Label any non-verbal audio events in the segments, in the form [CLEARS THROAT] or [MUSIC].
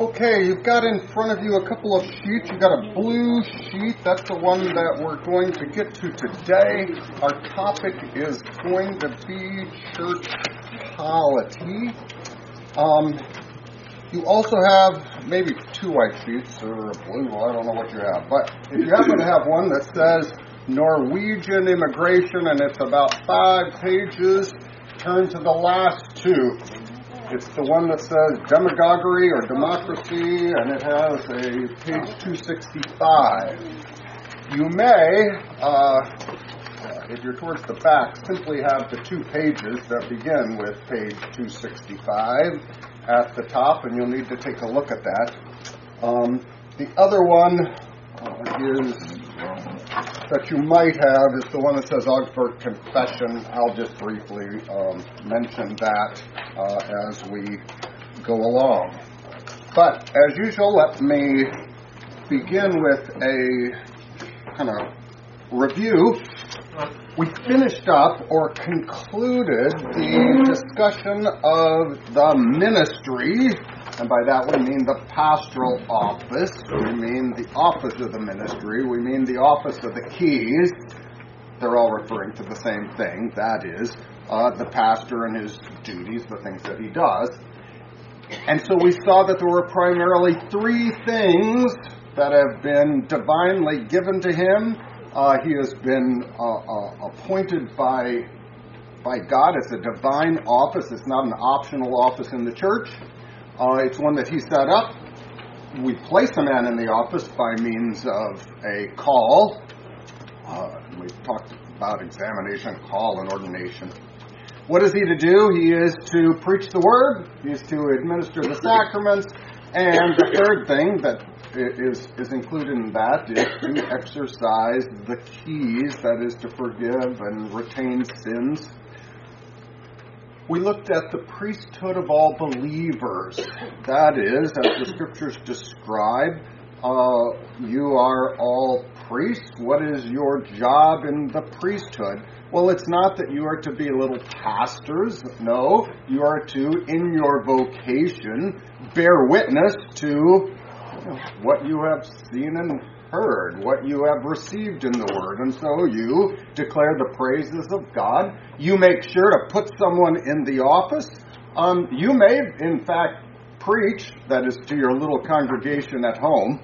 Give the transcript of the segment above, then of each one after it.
Okay, you've got in front of you a couple of sheets. You've got a blue sheet. That's the one that we're going to get to today. Our topic is going to be church polity. Um, you also have maybe two white sheets or a blue. One, I don't know what you have. But if you happen to have one that says Norwegian immigration and it's about five pages, turn to the last two. It's the one that says demagoguery or democracy, and it has a page 265. You may, uh, if you're towards the back, simply have the two pages that begin with page 265 at the top, and you'll need to take a look at that. Um, the other one uh, is that you might have is the one that says Augsburg Confession. I'll just briefly um, mention that uh, as we go along. But as usual, let me begin with a kind of review. We finished up or concluded the discussion of the ministry and by that we mean the pastoral office, we mean the office of the ministry, we mean the office of the keys. They're all referring to the same thing, that is, uh, the pastor and his duties, the things that he does. And so we saw that there were primarily three things that have been divinely given to him. Uh, he has been uh, uh appointed by by God as a divine office. It's not an optional office in the church. Uh, it's one that he set up. We place a man in the office by means of a call. Uh, we talked about examination, call, and ordination. What is he to do? He is to preach the word, he is to administer the sacraments, and the third thing that is, is included in that is to exercise the keys, that is, to forgive and retain sins we looked at the priesthood of all believers. That is, as the scriptures describe, uh, you are all priests. What is your job in the priesthood? Well, it's not that you are to be little pastors. No, you are to, in your vocation, bear witness to what you have seen and heard, what you have received in the Word. And so you declare the praises of God. You make sure to put someone in the office. Um, you may, in fact, preach, that is, to your little congregation at home.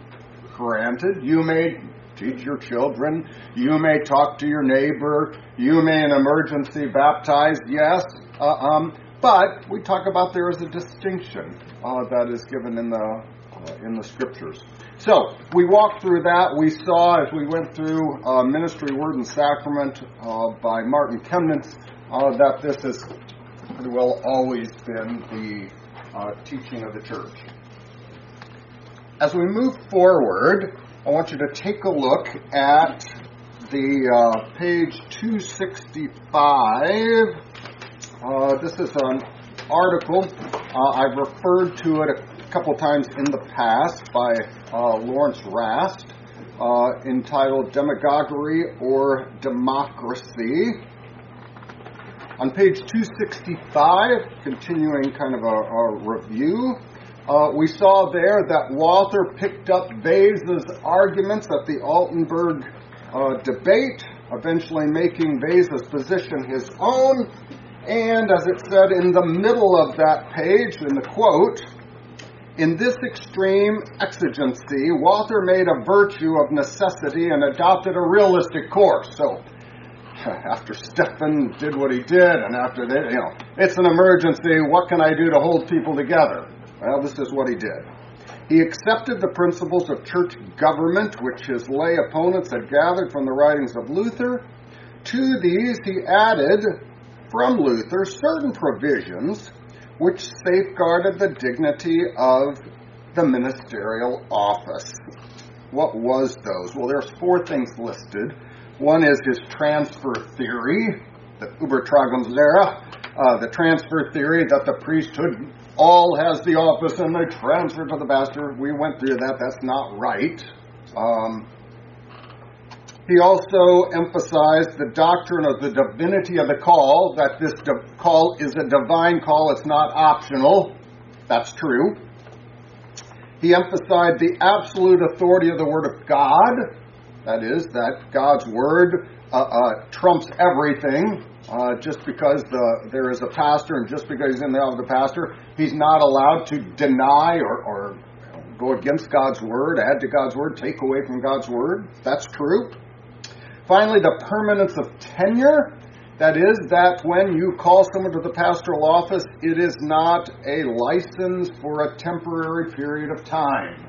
Granted, you may teach your children. You may talk to your neighbor. You may, in emergency, baptize. Yes. Uh, um, but we talk about there is a distinction uh, that is given in the uh, in the scriptures. So we walked through that. We saw as we went through uh, Ministry, Word, and Sacrament uh, by Martin Chemnitz uh, that this has pretty well always been the uh, teaching of the church. As we move forward, I want you to take a look at the uh, page 265. Uh, this is an article. I've referred to it couple times in the past by uh, Lawrence Rast uh, entitled Demagoguery or Democracy. On page 265, continuing kind of a, a review, uh, we saw there that Walther picked up Vehse's arguments at the Altenburg uh, debate, eventually making Vehse's position his own. And as it said in the middle of that page, in the quote, in this extreme exigency, Walther made a virtue of necessity and adopted a realistic course. So, [LAUGHS] after Stephan did what he did, and after that, you know, it's an emergency. What can I do to hold people together? Well, this is what he did. He accepted the principles of church government, which his lay opponents had gathered from the writings of Luther. To these, he added from Luther certain provisions which safeguarded the dignity of the ministerial office. What was those? Well, there's four things listed. One is his transfer theory, the Übertragungslehre, uh, the transfer theory that the priesthood all has the office and they transfer to the pastor. We went through that. That's not right. Um, he also emphasized the doctrine of the divinity of the call, that this call is a divine call, it's not optional. That's true. He emphasized the absolute authority of the Word of God. That is, that God's Word uh, uh, trumps everything. Uh, just because the, there is a pastor and just because he's in the office of the pastor, he's not allowed to deny or, or go against God's word, add to God's word, take away from God's word. That's true. Finally, the permanence of tenure. That is, that when you call someone to the pastoral office, it is not a license for a temporary period of time.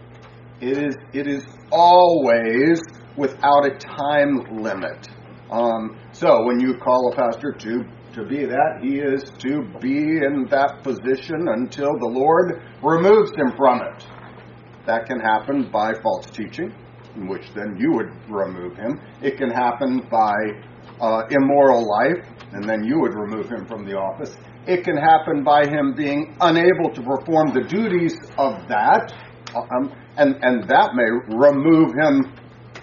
It is, it is always without a time limit. Um, so when you call a pastor to to be that, he is to be in that position until the Lord removes him from it. That can happen by false teaching, in which then you would remove him. It can happen by uh, immoral life, and then you would remove him from the office. It can happen by him being unable to perform the duties of that, um, and, and that may remove him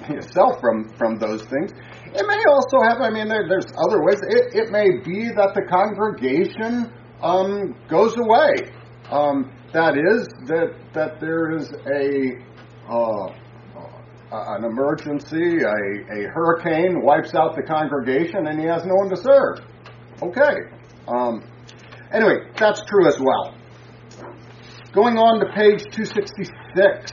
himself from, from those things. It may also have, I mean, there, there's other ways. It, it may be that the congregation um, goes away. Um, that is, that, that there is a uh, an emergency, a, a hurricane wipes out the congregation, and he has no one to serve. Okay. Um, anyway, that's true as well. Going on to page 266.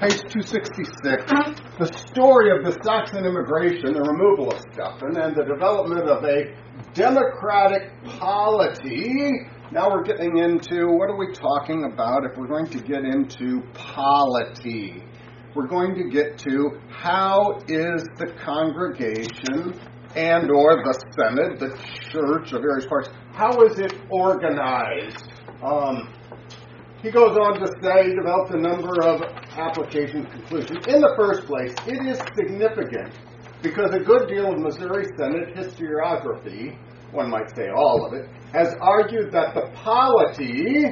Page 266, the story of the Saxon immigration, the removal of Stephan, and the development of a democratic polity. Now we're getting into what are we talking about if we're going to get into polity? We're going to get to how is the congregation and or the synod, the church of various parts, how is it organized? Um, he goes on to say, developed a number of application conclusions. In the first place, it is significant because a good deal of Missouri Synod historiography, one might say all of it, has argued that the polity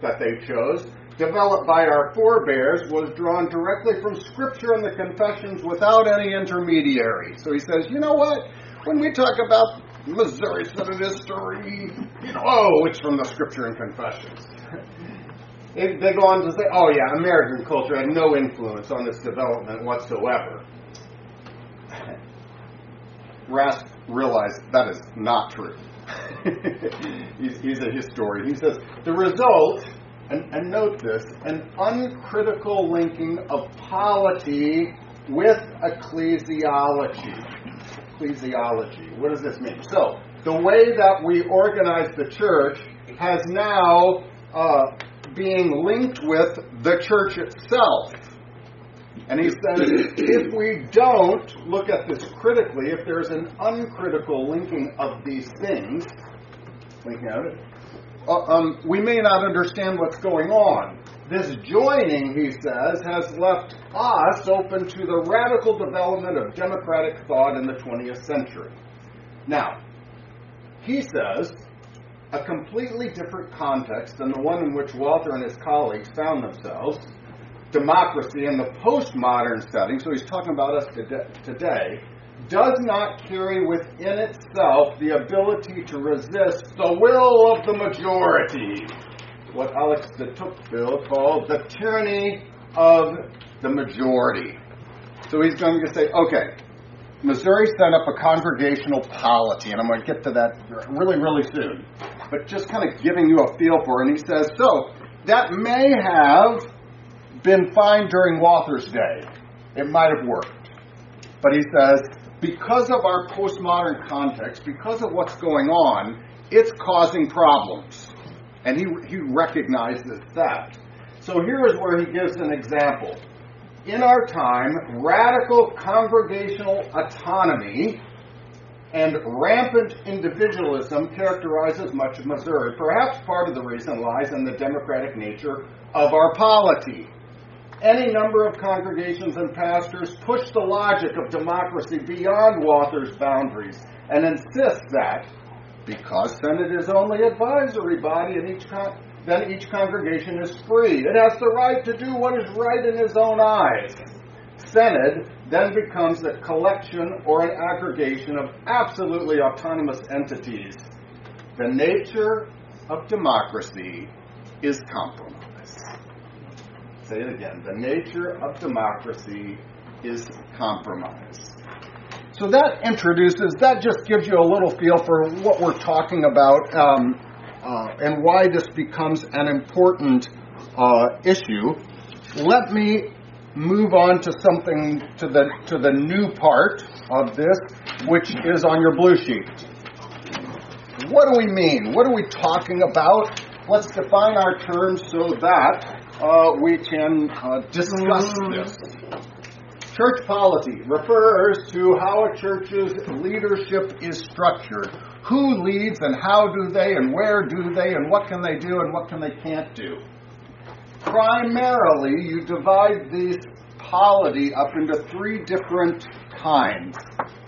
that they chose, developed by our forebears, was drawn directly from Scripture and the Confessions without any intermediary. So he says, you know what? When we talk about Missouri Synod history, you know, oh, it's from the Scripture and Confessions. It, they go on to say, oh yeah, American culture had no influence on this development whatsoever. [LAUGHS] Rast realized that is not true. [LAUGHS] he's, he's, a historian. He says, the result, and, and note this, an uncritical linking of polity with ecclesiology. Ecclesiology. What does this mean? So, the way that we organize the church has now uh, being linked with the church itself. And he says, if we don't look at this critically, if there's an uncritical linking of these things, linking out it, uh, um, we may not understand what's going on. This joining, he says, has left us open to the radical development of democratic thought in the 20th century. Now, he says a completely different context than the one in which Walther and his colleagues found themselves. Democracy in the postmodern setting, so he's talking about us today, does not carry within itself the ability to resist the will of the majority. What Alex de Tocqueville called the tyranny of the majority. So he's going to say, okay, Missouri set up a congregational polity, and I'm going to get to that really, really soon. But just kind of giving you a feel for it. And he says, so that may have been fine during Walther's day. It might have worked. But he says, because of our postmodern context, because of what's going on, it's causing problems. And he, he recognizes that. So here is where he gives an example in our time, radical congregational autonomy and rampant individualism characterizes much of Missouri. Perhaps part of the reason lies in the democratic nature of our polity. Any number of congregations and pastors push the logic of democracy beyond Walther's boundaries and insist that because synod is only advisory body in each con- then each congregation is free. It has the right to do what is right in his own eyes. synod then becomes a collection or an aggregation of absolutely autonomous entities. The nature of democracy is compromise. Say it again. The nature of democracy is compromise. So that introduces, that just gives you a little feel for what we're talking about um, uh, and why this becomes an important uh, issue. Let me move on to something to the to the new part of this, which is on your blue sheet. What do we mean? What are we talking about? Let's define our terms so that uh, we can uh, discuss this. Church polity refers to how a church's leadership is structured. Who leads and how do they and where do they and what can they do and what can they can't do. Primarily, you divide this polity up into three different kinds.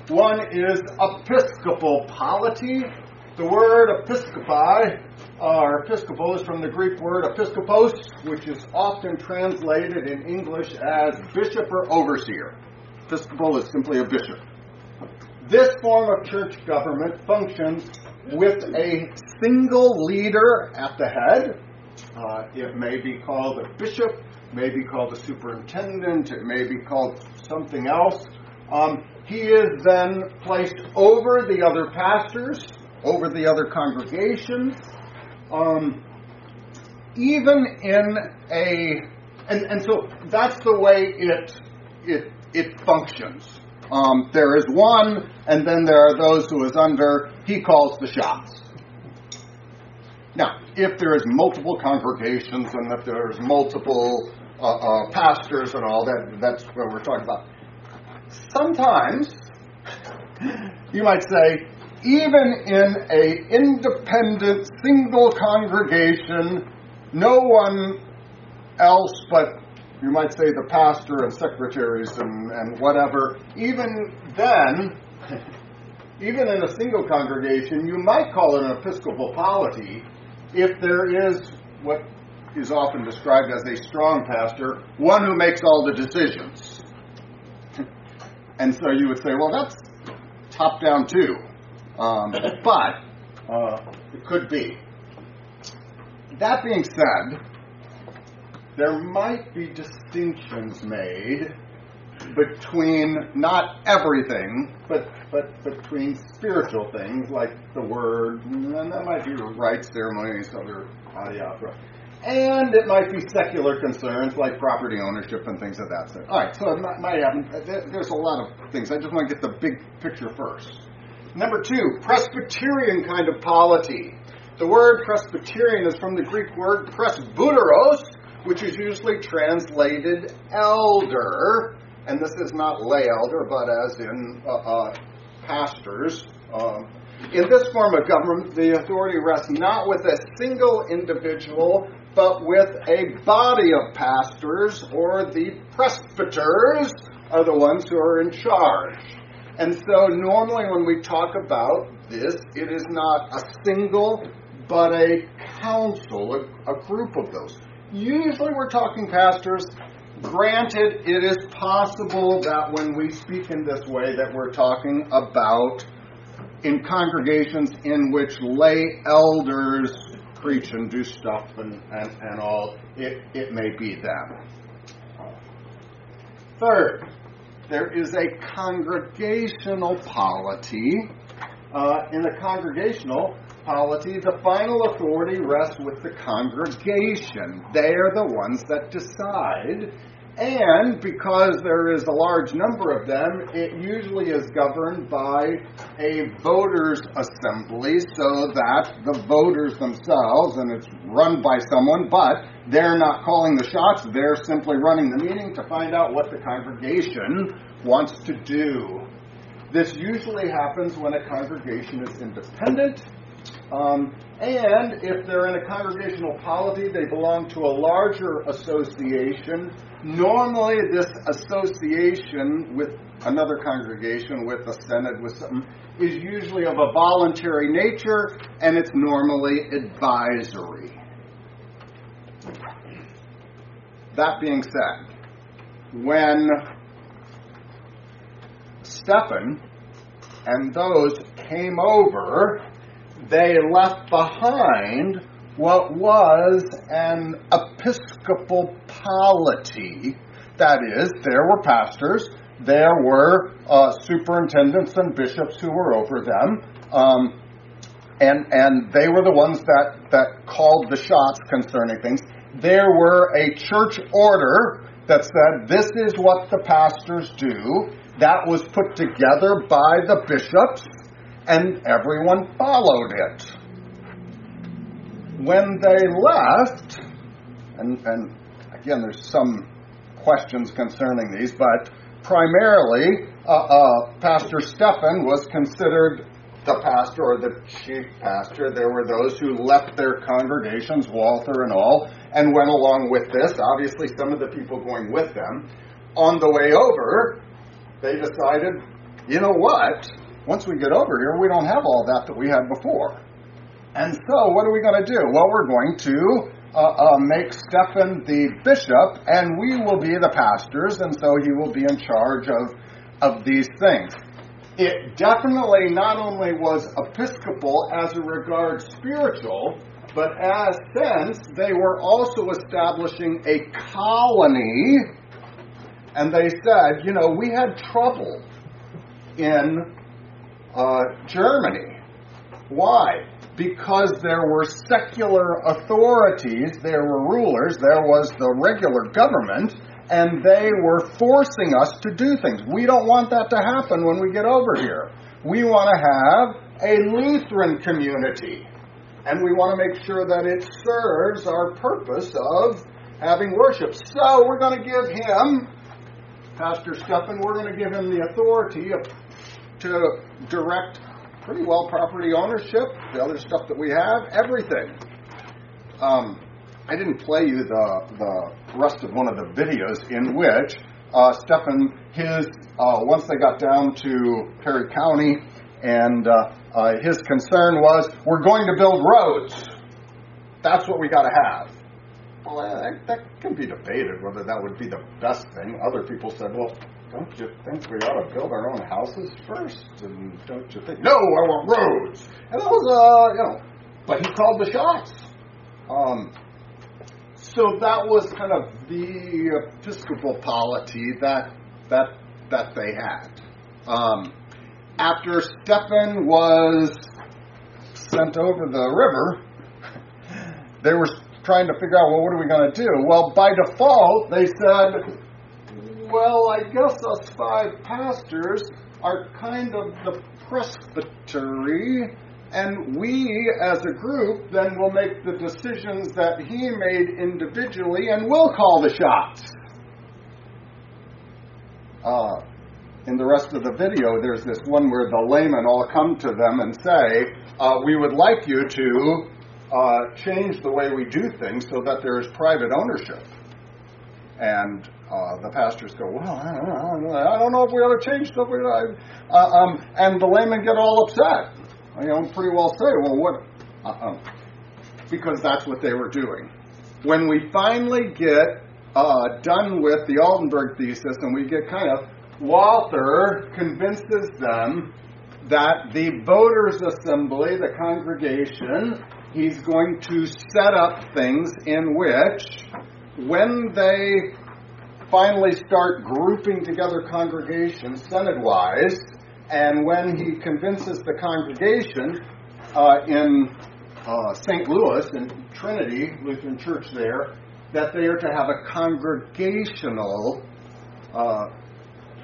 One is episcopal polity. The word episcopi or episcopal is from the Greek word episkopos, which is often translated in English as bishop or overseer. Episcopal is simply a bishop. This form of church government functions with a single leader at the head, uh, it may be called a bishop, may be called a superintendent, it may be called something else. Um, he is then placed over the other pastors, over the other congregations. Um, even in a, and, and so that's the way it, it, it functions. Um, there is one, and then there are those who is under. He calls the shots. Now, if there is multiple congregations and if there's multiple uh, uh, pastors and all that, that's what we're talking about. Sometimes [LAUGHS] you might say, even in a independent single congregation, no one else but you might say the pastor and secretaries and, and whatever, even then, [LAUGHS] even in a single congregation, you might call it an episcopal polity if there is what is often described as a strong pastor, one who makes all the decisions. [LAUGHS] and so you would say, well, that's top down too. Um, but uh, it could be. That being said, there might be distinctions made between not everything, but but between spiritual things like the word, and that might be rites, ceremonies, other adiaphora, and it might be secular concerns like property ownership and things of that sort. All right, so it might, happen. There's a lot of things. I just want to get the big picture first. Number two, Presbyterian kind of polity. The word Presbyterian is from the Greek word presbyteros, which is usually translated elder, and this is not lay elder, but as in uh, uh, pastors. Um, in this form of government, the authority rests not with a single individual, but with a body of pastors, or the presbyters are the ones who are in charge. And so, normally, when we talk about this, it is not a single, but a council, a, a group of those. Usually, we're talking pastors Granted, it is possible that when we speak in this way that we're talking about in congregations in which lay elders preach and do stuff and, and, and all, it, it may be them. Third, there is a congregational polity. Uh, in the congregational polity, the final authority rests with the congregation. They are the ones that decide and because there is a large number of them, it usually is governed by a voters' assembly so that the voters themselves, and it's run by someone, but they're not calling the shots, they're simply running the meeting to find out what the congregation wants to do. This usually happens when a congregation is independent um, and if they're in a congregational polity, they belong to a larger association. Normally, this association with another congregation, with a synod, with something, is usually of a voluntary nature, and it's normally advisory. That being said, when Stephan and those came over, they left behind what was an episcopal polity. That is, there were pastors, there were uh, superintendents and bishops who were over them, um, and and they were the ones that that called the shots concerning things. There were a church order that said this is what the pastors do. That was put together by the bishops, and everyone followed it. When they left, and, and again, there's some questions concerning these, but primarily, uh, uh, Pastor Stephan was considered the pastor or the chief pastor. There were those who left their congregations, Walther and all, and went along with this. Obviously, some of the people going with them. On the way over, they decided, you know what? Once we get over here, we don't have all that that we had before. And so, what are we going to do? Well, we're going to uh, uh, make Stephan the bishop, and we will be the pastors, and so he will be in charge of, of these things. It definitely not only was episcopal as a regard spiritual, but as since they were also establishing a colony, and they said, you know, we had trouble in uh, Germany. Why? because there were secular authorities, there were rulers, there was the regular government, and they were forcing us to do things. We don't want that to happen when we get over here. We want to have a Lutheran community, and we want to make sure that it serves our purpose of having worship. So we're going to give him, Pastor Stephan, we're going to give him the authority to direct pretty well property ownership, the other stuff that we have, everything. Um, I didn't play you the, the rest of one of the videos in which uh, Stephan, his, uh, once they got down to Perry County, and uh, uh his concern was, we're going to build roads. That's what we got to have. Well, that, that can be debated whether that would be the best thing. Other people said, well, don't you think we ought to build our own houses first? And don't you think, no, I want roads. And that was, uh, you know, but he called the shots. Um, so that was kind of the episcopal polity that that that they had. Um, after Stephan was sent over the river, [LAUGHS] they were trying to figure out, well, what are we going to do? Well, by default, they said, well, I guess us five pastors are kind of the presbytery, and we as a group then will make the decisions that he made individually and we'll call the shots. Uh, in the rest of the video, there's this one where the laymen all come to them and say, uh, We would like you to uh, change the way we do things so that there is private ownership. And uh, the pastors go, well, I don't, know, I don't know if we ought to change stuff. Uh, um, and the laymen get all upset. You know, pretty well say, well, what? Uh-uh. Because that's what they were doing. When we finally get uh, done with the Altenburg thesis and we get kind of, Walther convinces them that the voters' assembly, the congregation, he's going to set up things in which, when they finally start grouping together congregations synod wise, and when he convinces the congregation uh, in uh, St. Louis, in Trinity Lutheran Church there, that they are to have a congregational uh,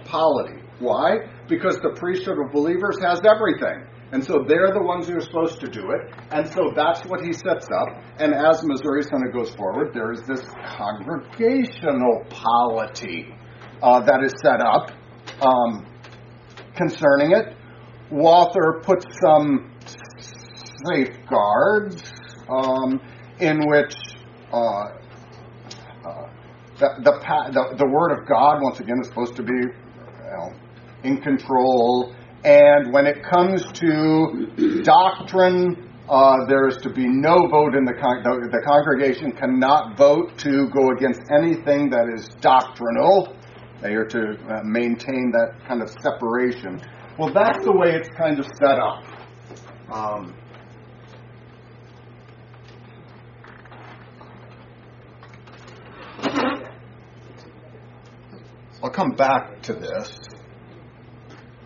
polity. Why? Because the priesthood of believers has everything. And so they're the ones who are supposed to do it. And so that's what he sets up. And as Missouri Synod goes forward, there is this congregational polity uh, that is set up um, concerning it. Walther puts some safeguards um, in which uh, uh, the, the, the, the, Word of God, once again, is supposed to be you know, in control and when it comes to doctrine, uh, there is to be no vote in the, con- the, the congregation cannot vote to go against anything that is doctrinal. They are to uh, maintain that kind of separation. Well, that's the way it's kind of set up. Um, I'll come back to this,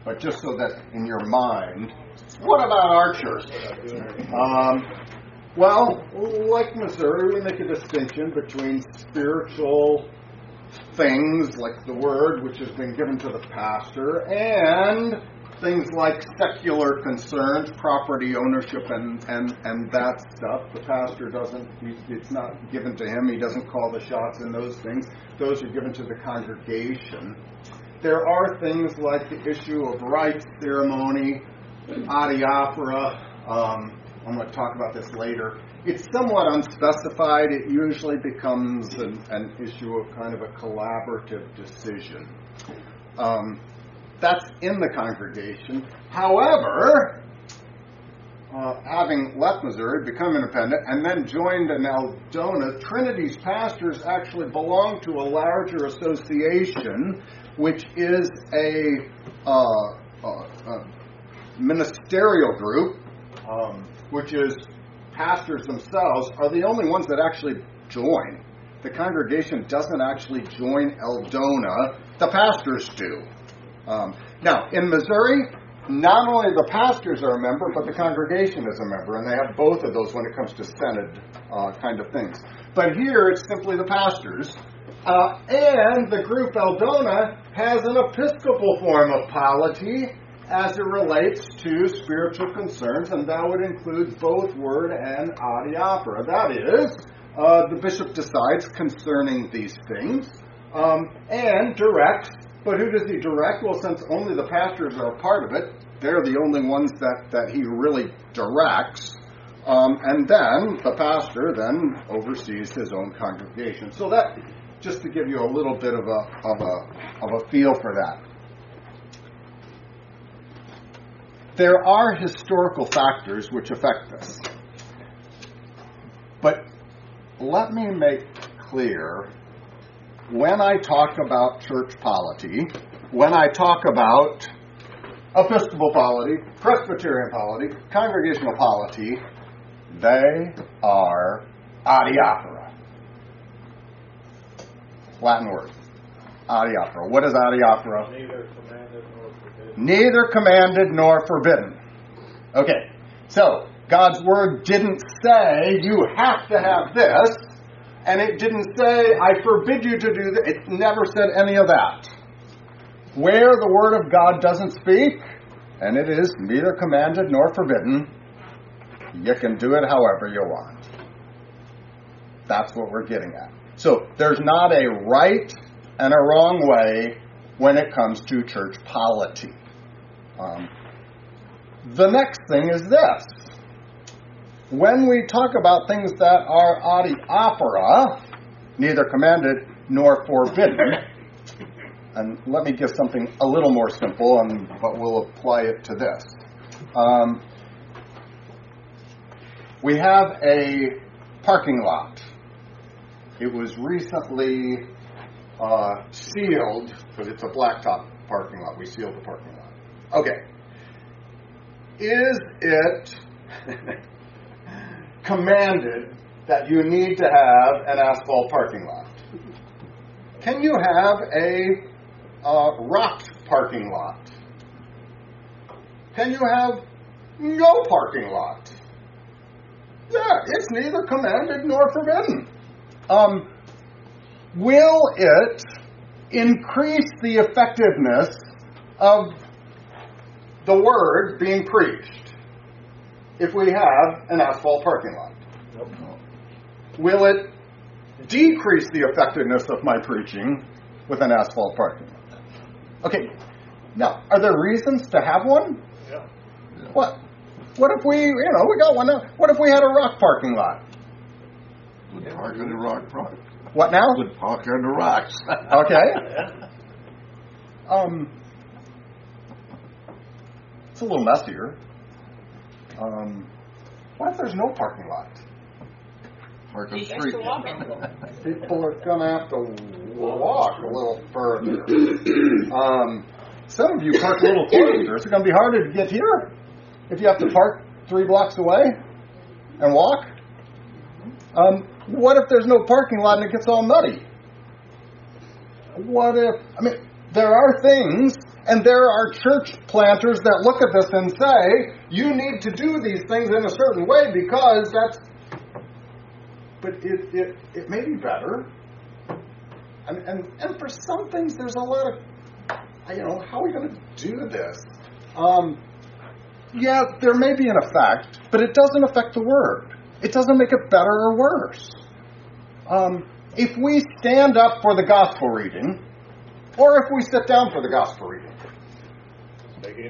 but just so that in your mind, what about church? Um, well, like Missouri, we make a distinction between spiritual things like the word which has been given to the pastor and things like secular concerns, property ownership, and, and, and that stuff. The pastor doesn't, it's not given to him. He doesn't call the shots in those things. Those are given to the congregation. There are things like the issue of rites, ceremony, adiaphora. Um, I'm going to talk about this later. It's somewhat unspecified. It usually becomes an, an issue of kind of a collaborative decision. Um, that's in the congregation. However, uh, having left Missouri, become independent, and then joined in Eldona, Trinity's pastors actually belong to a larger association, which is a, uh, ministerial group, um, which is pastors themselves, are the only ones that actually join. The congregation doesn't actually join Eldona, the pastors do. Um, now, in Missouri, not only the pastors are a member, but the congregation is a member, and they have both of those when it comes to synod uh, kind of things. But here, it's simply the pastors. Uh, and the group Eldona has an episcopal form of polity as it relates to spiritual concerns, and that would include both word and adiaphora. That is, uh, the bishop decides concerning these things um, and directs but who does he direct? Well, since only the pastors are a part of it, they're the only ones that, that he really directs. Um, and then the pastor then oversees his own congregation. So that, just to give you a little bit of a, of a, of a feel for that. There are historical factors which affect this. But let me make clear when I talk about church polity, when I talk about Episcopal polity, Presbyterian polity, Congregational polity, they are adiaphora. Latin word. Adiaphora. What is adiaphora? Neither commanded nor forbidden. Neither commanded nor forbidden. Okay, so God's word didn't say you have to have this and it didn't say, I forbid you to do that. It never said any of that. Where the Word of God doesn't speak, and it is neither commanded nor forbidden, you can do it however you want. That's what we're getting at. So there's not a right and a wrong way when it comes to church polity. Um, the next thing is this when we talk about things that are adiaphora, neither commanded nor forbidden, and let me give something a little more simple, and but we'll apply it to this. Um, we have a parking lot. It was recently uh, sealed, but it's a blacktop parking lot. We sealed the parking lot. Okay. Is it [LAUGHS] commanded that you need to have an asphalt parking lot? Can you have a uh, rocked parking lot? Can you have no parking lot? Yeah, it's neither commanded nor forbidden. Um, will it increase the effectiveness of the word being preached? if we have an asphalt parking lot? Nope. Will it decrease the effectiveness of my preaching with an asphalt parking lot? Okay, now, are there reasons to have one? Yeah. What? What if we, you know, we got one. Now? What if we had a rock parking lot? Would park on the rock park. What now? Would park on the rocks. [LAUGHS] Okay. Um, it's a little messier. Um, what if there's no parking lot? Park on the The street. [LAUGHS] People are gonna have to walk a little further. [COUGHS] Um, some of you park a little closer. Is it going to be harder to get here if you have to park three blocks away and walk? Um, what if there's no parking lot and it gets all muddy? What if, I mean, there are things, and there are church planters that look at this and say, you need to do these things in a certain way because that's, but it, it, it may be better. And, and, and for some things, there's a lot of, you know, how are we going to do this? Um, yeah, there may be an effect, but it doesn't affect the word. It doesn't make it better or worse. Um, if we stand up for the gospel reading, or if we sit down for the gospel reading,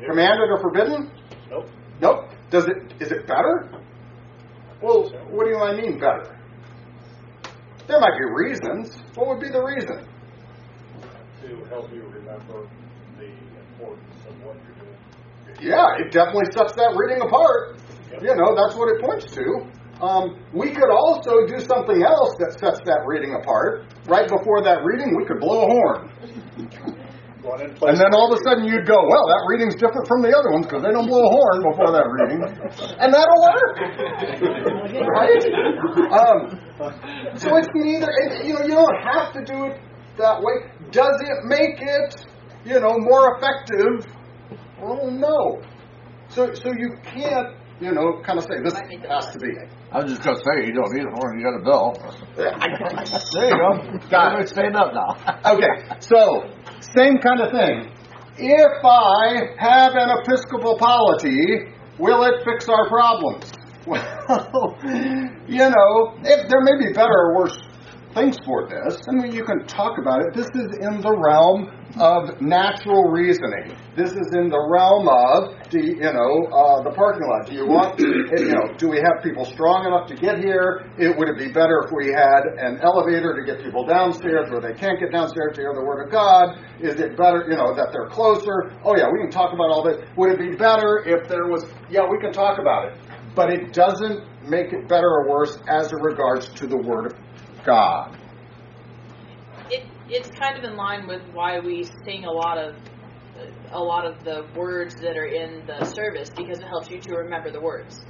commanded or forbidden? Nope. Nope. Does it? Is it better? Well, what do I mean better? There might be reasons. What would be the reason? To help you remember the importance of what you're doing. Yeah, it definitely sets that reading apart. Yep. You know, that's what it points to. Um, we could also do something else that sets that reading apart. Right before that reading, we could blow a horn. And. Then all of a sudden you'd go, well, that reading's different from the other ones because they don't blow a horn before that reading. And that'll work. right? Um, so it's neither, it- you know, you don't have to do it that way. Does it make it, you know, more effective? Well, no. So, so you can't, you know, kind of say this has to be. I was just gonna say, you don't need a horn, you got a bell. [LAUGHS] There you go. Got it. Stand up now. [LAUGHS] Okay, so same kind of thing. If I have an Episcopal polity, will it fix our problems? [LAUGHS] Well, you know, if there may be better or worse things for this, I mean, you can talk about it. This is in the realm of natural reasoning. This is in the realm of, do you, you know, uh, the parking lot. Do you want, [COUGHS] you know, do we have people strong enough to get here? It would it be better if we had an elevator to get people downstairs where they can't get downstairs to hear the word of God? Is it better, you know, that they're closer? Oh yeah, we can talk about all this. Would it be better if there was? Yeah, we can talk about it, but it doesn't make it better or worse as it regards to the word of God. it it's kind of in line with why we sing a lot of a lot of the words that are in the service because it helps you to remember the words.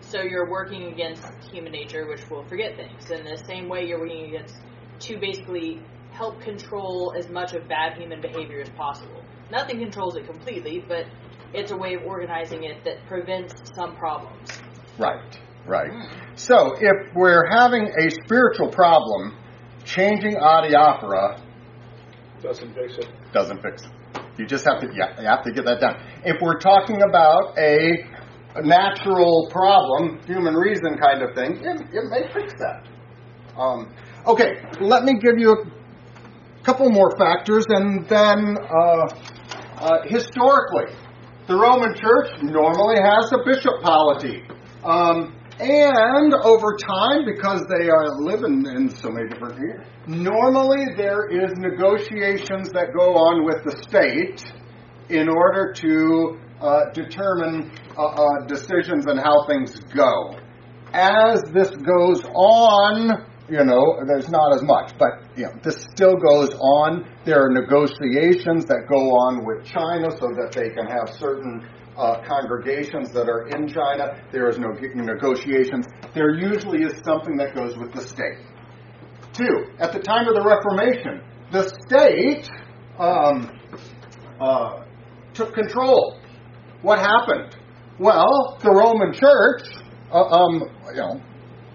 So you're working against human nature, which will forget things. In the same way, you're working against to basically help control as much of bad human behavior as possible. Nothing controls it completely, but it's a way of organizing it that prevents some problems. Right, right. So if we're having a spiritual problem, changing adiaphora Doesn't fix it. doesn't fix it. You just have to yeah, you have to get that done. If we're talking about a, natural problem, human reason kind of thing, it, it may fix that. Um, okay, let me give you a couple more factors, and then uh, uh, historically, the Roman Church normally has a bishop polity. Um, and over time, because they are living in so many different years, normally there is negotiations that go on with the state in order to uh, determine uh, uh, decisions and how things go. As this goes on, you know, there's not as much, but you know, this still goes on. There are negotiations that go on with China so that they can have certain uh, congregations that are in China. There is no negotiations. There usually is something that goes with the state. Two, at the time of the Reformation, the state um, uh, took control. What happened? Well, the Roman Church, uh, um, you know,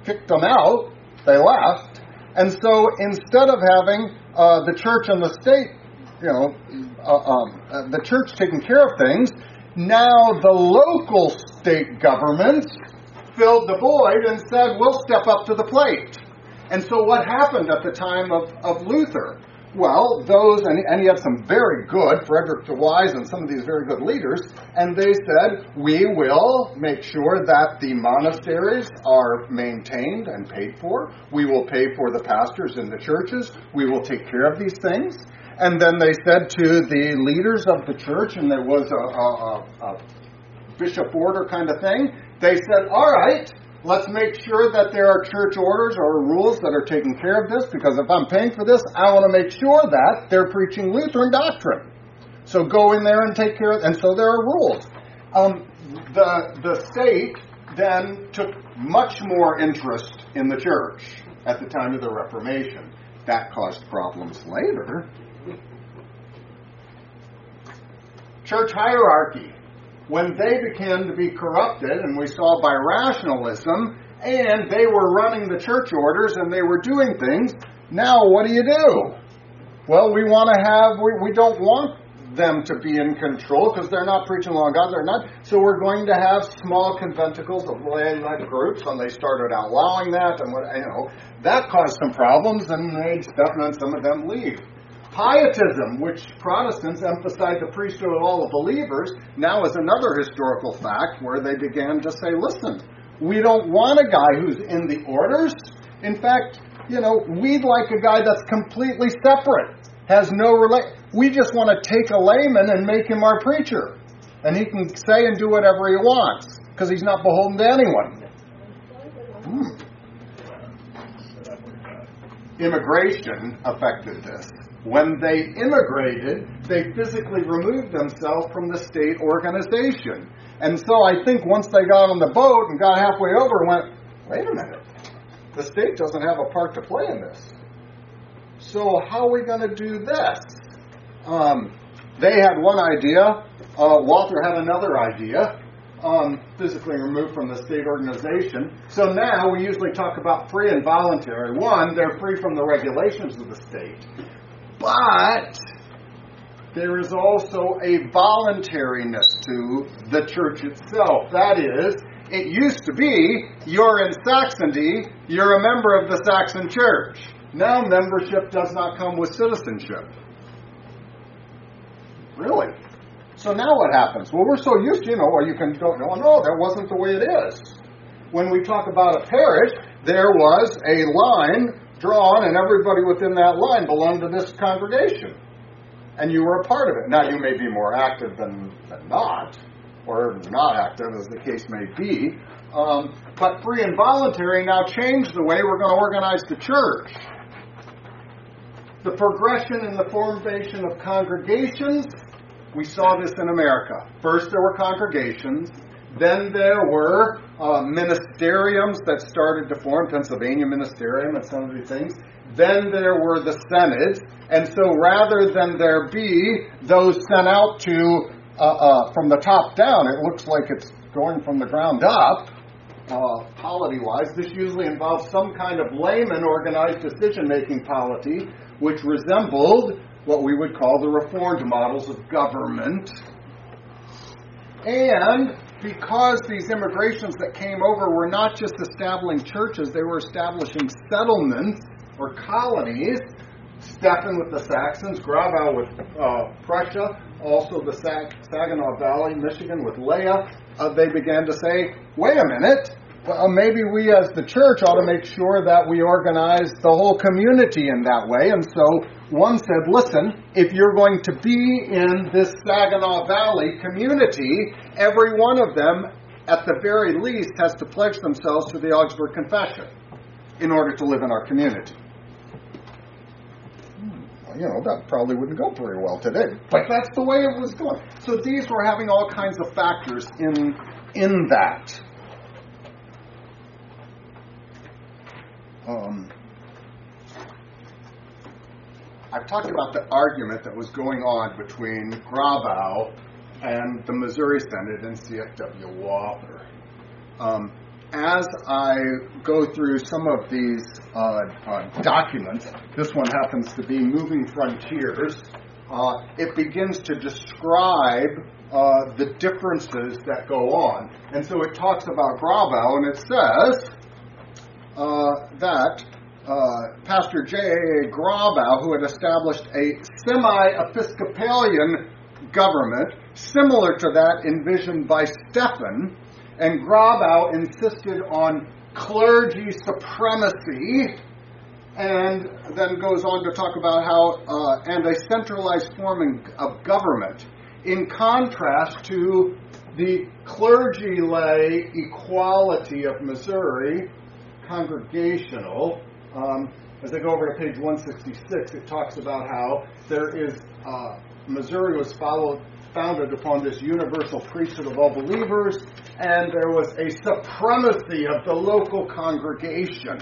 kicked them out. They left, and so instead of having uh, the church and the state, you know, uh, um, uh, the church taking care of things, now the local state governments filled the void and said, "We'll step up to the plate." And so, what happened at the time of, of Luther? Well, those, and, and he had some very good, Frederick the Wise and some of these very good leaders, and they said, We will make sure that the monasteries are maintained and paid for. We will pay for the pastors in the churches. We will take care of these things. And then they said to the leaders of the church, and there was a, a, a, a bishop order kind of thing, they said, All right, Let's make sure that there are church orders or rules that are taking care of this because if I'm paying for this, I want to make sure that they're preaching Lutheran doctrine. So go in there and take care of it. And so there are rules. Um, the, the state then took much more interest in the church at the time of the Reformation. That caused problems later. Church hierarchy when they began to be corrupted, and we saw by rationalism, and they were running the church orders and they were doing things, now what do you do? Well, we want to have, we, we don't want them to be in control because they're not preaching law God, they're not. So we're going to have small conventicles of lay-led groups, and they started outlawing that, and what you know that caused some problems, and they made definitely some of them leave. Pietism, which Protestants emphasized the priesthood of all the believers, now is another historical fact where they began to say, listen, we don't want a guy who's in the orders. In fact, you know, we'd like a guy that's completely separate, has no relate. We just want to take a layman and make him our preacher. And he can say and do whatever he wants because he's not beholden to anyone. Hmm. Immigration affected this. When they immigrated, they physically removed themselves from the state organization. And so I think once they got on the boat and got halfway over, went, wait a minute, the state doesn't have a part to play in this. So how are we going to do this? Um, they had one idea. Uh, Walther had another idea. Um, physically removed from the state organization. So now we usually talk about free and voluntary. One, they're free from the regulations of the state. But there is also a voluntariness to the church itself. That is, it used to be you're in Saxony, you're a member of the Saxon church. Now membership does not come with citizenship. Really? So now what happens? Well, we're so used to, you know, or you can go, no, oh, no, that wasn't the way it is. When we talk about a parish, there was a line drawn, and everybody within that line belonged to this congregation. And you were a part of it. Now, you may be more active than, than not, or not active, as the case may be. Um, but free and voluntary now changed the way we're going to organize the church. The progression in the formation of congregations, we saw this in America. First, there were congregations, then there were uh, ministeriums that started to form, Pennsylvania ministerium and some of these things. Then there were the synods, and so rather than there be those sent out to uh, uh, from the top down, it looks like it's going from the ground up. Uh, polity-wise, this usually involves some kind of layman organized decision-making polity, which resembled what we would call the reformed models of government. And because these immigrations that came over were not just establishing churches, they were establishing settlements or colonies. Stephan with the Saxons, Grabau with uh, Prussia, also the Sag- Saginaw Valley, Michigan with Löhe. Uh, they began to say, wait a minute, well, maybe we as the church ought to make sure that we organize the whole community in that way. And so one said, listen, if you're going to be in this Saginaw Valley community, every one of them, at the very least, has to pledge themselves to the Augsburg Confession in order to live in our community. Well, you know, that probably wouldn't go very well today, but that's the way it was going. So these were having all kinds of factors in, in that. Um, I've talked about the argument that was going on between Grabau and the Missouri Synod and CFW Walther. Um, as I go through some of these uh, uh, documents, this one happens to be Moving Frontiers, uh, it begins to describe uh, the differences that go on. And so it talks about Grabau, and it says that uh, Pastor J.A. Grabau, who had established a semi Episcopalian government similar to that envisioned by Stephan, and Grabau insisted on clergy supremacy and then goes on to talk about how uh, and a centralized form of government in contrast to the clergy lay equality of Missouri, congregational. Um, as I go over to page 166, it talks about how there is uh, Missouri was followed, founded upon this universal priesthood of all believers, and there was a supremacy of the local congregation.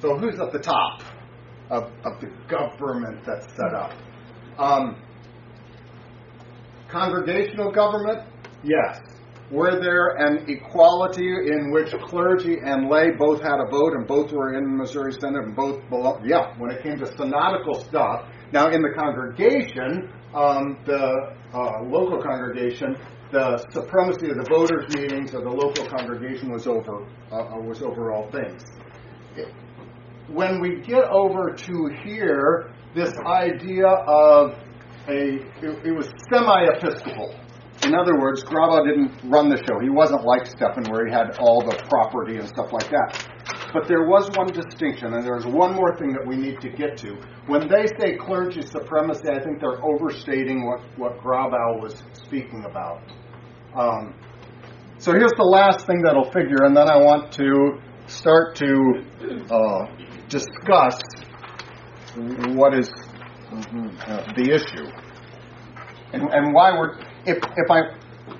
So, who's at the top of, of the government that's set up? Um, congregational government? Yes. Were there an equality in which clergy and lay both had a vote and both were in the Missouri Synod and both belonged? Yeah, when it came to synodical stuff. Now, in the congregation, um, the uh, local congregation, the supremacy of the voters' meetings of the local congregation was over uh, was over all things. When we get over to here, this idea of a it, it was semi-episcopal. In other words, Grabau didn't run the show. He wasn't like Stephan, where he had all the property and stuff like that. But there was one distinction, and there's one more thing that we need to get to. When they say clergy supremacy, I think they're overstating what, what Grabau was speaking about. Um, so here's the last thing that'll figure, and then I want to start to uh, discuss what is uh, the issue and, and why we're if if I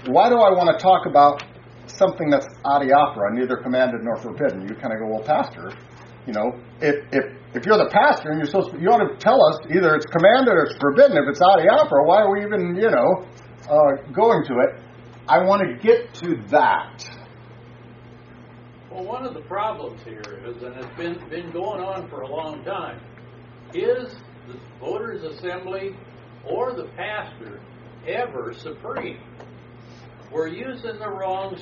why do I want to talk about something that's adiaphora, neither commanded nor forbidden? You kind of go, well, pastor, you know, if if if you're the pastor and you're supposed to, you ought to tell us either it's commanded or it's forbidden. If it's adiaphora, why are we even you know uh, going to it? I want to get to that. Well, one of the problems here is, and it's been been going on for a long time, is the voters' assembly or the pastor ever supreme. We're using the wrong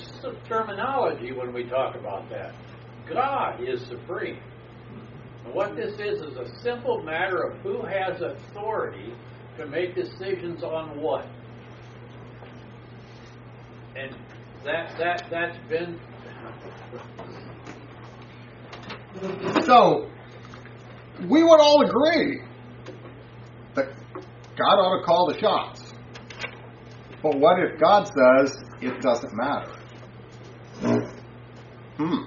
terminology when we talk about that. God is supreme. And what this is is a simple matter of who has authority to make decisions on what. And that that that's been So we would all agree that God ought to call the shots. But what if God says it doesn't matter? Hmm.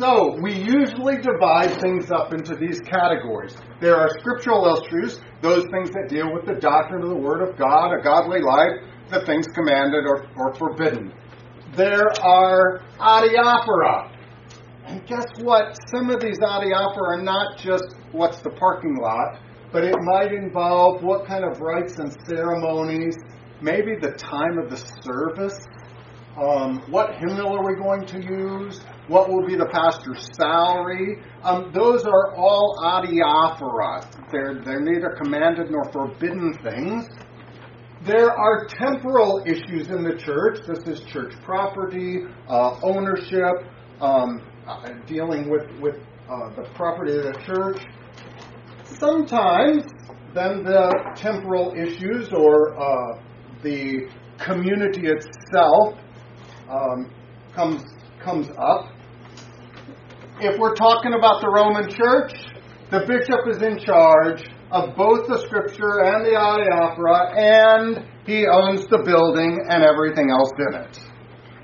So, we usually divide things up into these categories. There are scriptural illustrious, those things that deal with the doctrine of the Word of God, a godly life, the things commanded or, or forbidden. There are adiaphora. And guess what? Some of these adiaphora are not just what's the parking lot, but it might involve what kind of rites and ceremonies maybe the time of the service. Um, what hymnal are we going to use? What will be the pastor's salary? Um, those are all adiaphora. They're, they're neither commanded nor forbidden things. There are temporal issues in the church. This is church property, uh, ownership, um, uh, dealing with, with uh, the property of the church. Sometimes, then the temporal issues or uh, the community itself um, comes comes up. If we're talking about the Roman Church, the bishop is in charge of both the Scripture and the Adiaphora, and he owns the building and everything else in it.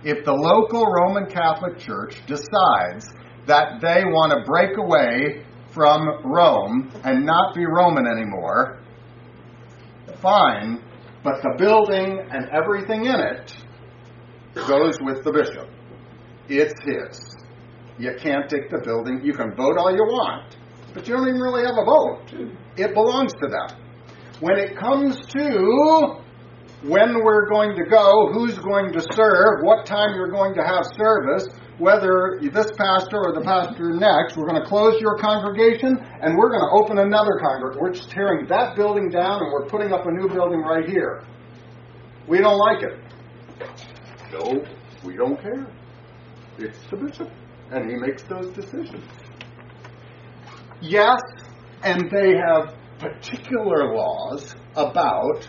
If the local Roman Catholic Church decides that they want to break away from Rome and not be Roman anymore, fine, but the building and everything in it goes with the bishop. It's his. You can't take the building. You can vote all you want, but you don't even really have a vote. It belongs to them. When it comes to when we're going to go, who's going to serve, what time you're going to have service, whether this pastor or the pastor next, we're going to close your congregation and we're going to open another congregation. We're just tearing that building down and we're putting up a new building right here. We don't like it. No, we don't care. It's the bishop, and he makes those decisions. Yes, and they have particular laws about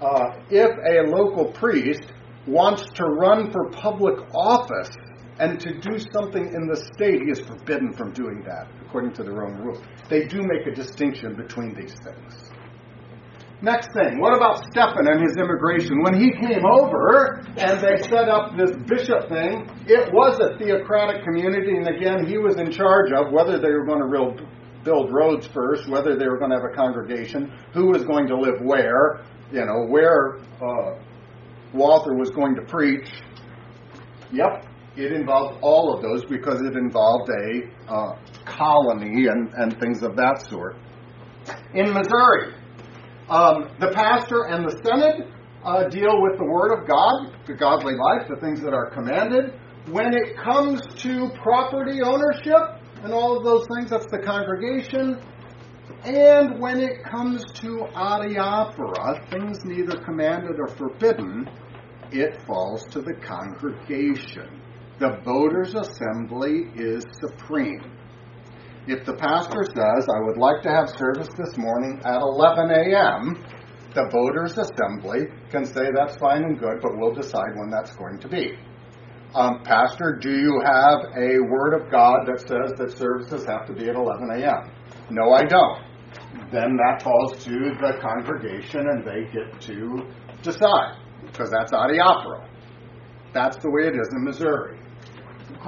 uh, if a local priest wants to run for public office and to do something in the state, he is forbidden from doing that, according to their own rule. They do make a distinction between these things. Next thing, what about Stephan and his immigration? When he came over and they set up this bishop thing, it was a theocratic community, and again, he was in charge of whether they were going to build, build roads first, whether they were going to have a congregation, who was going to live where, you know, where uh, Walther was going to preach. Yep, it involved all of those because it involved a uh, colony and, and things of that sort. In Missouri, um, the pastor and the synod uh, deal with the Word of God, the godly life, the things that are commanded. When it comes to property ownership and all of those things, that's the congregation. And when it comes to adiaphora, things neither commanded or forbidden, it falls to the congregation. The voters' assembly is supreme. If the pastor says, I would like to have service this morning at 11 a.m., the voters' assembly can say that's fine and good, but we'll decide when that's going to be. Um, pastor, do you have a word of God that says that services have to be at 11 a.m.? No, I don't. Then that falls to the congregation and they get to decide because that's adiaphora. That's the way it is in Missouri.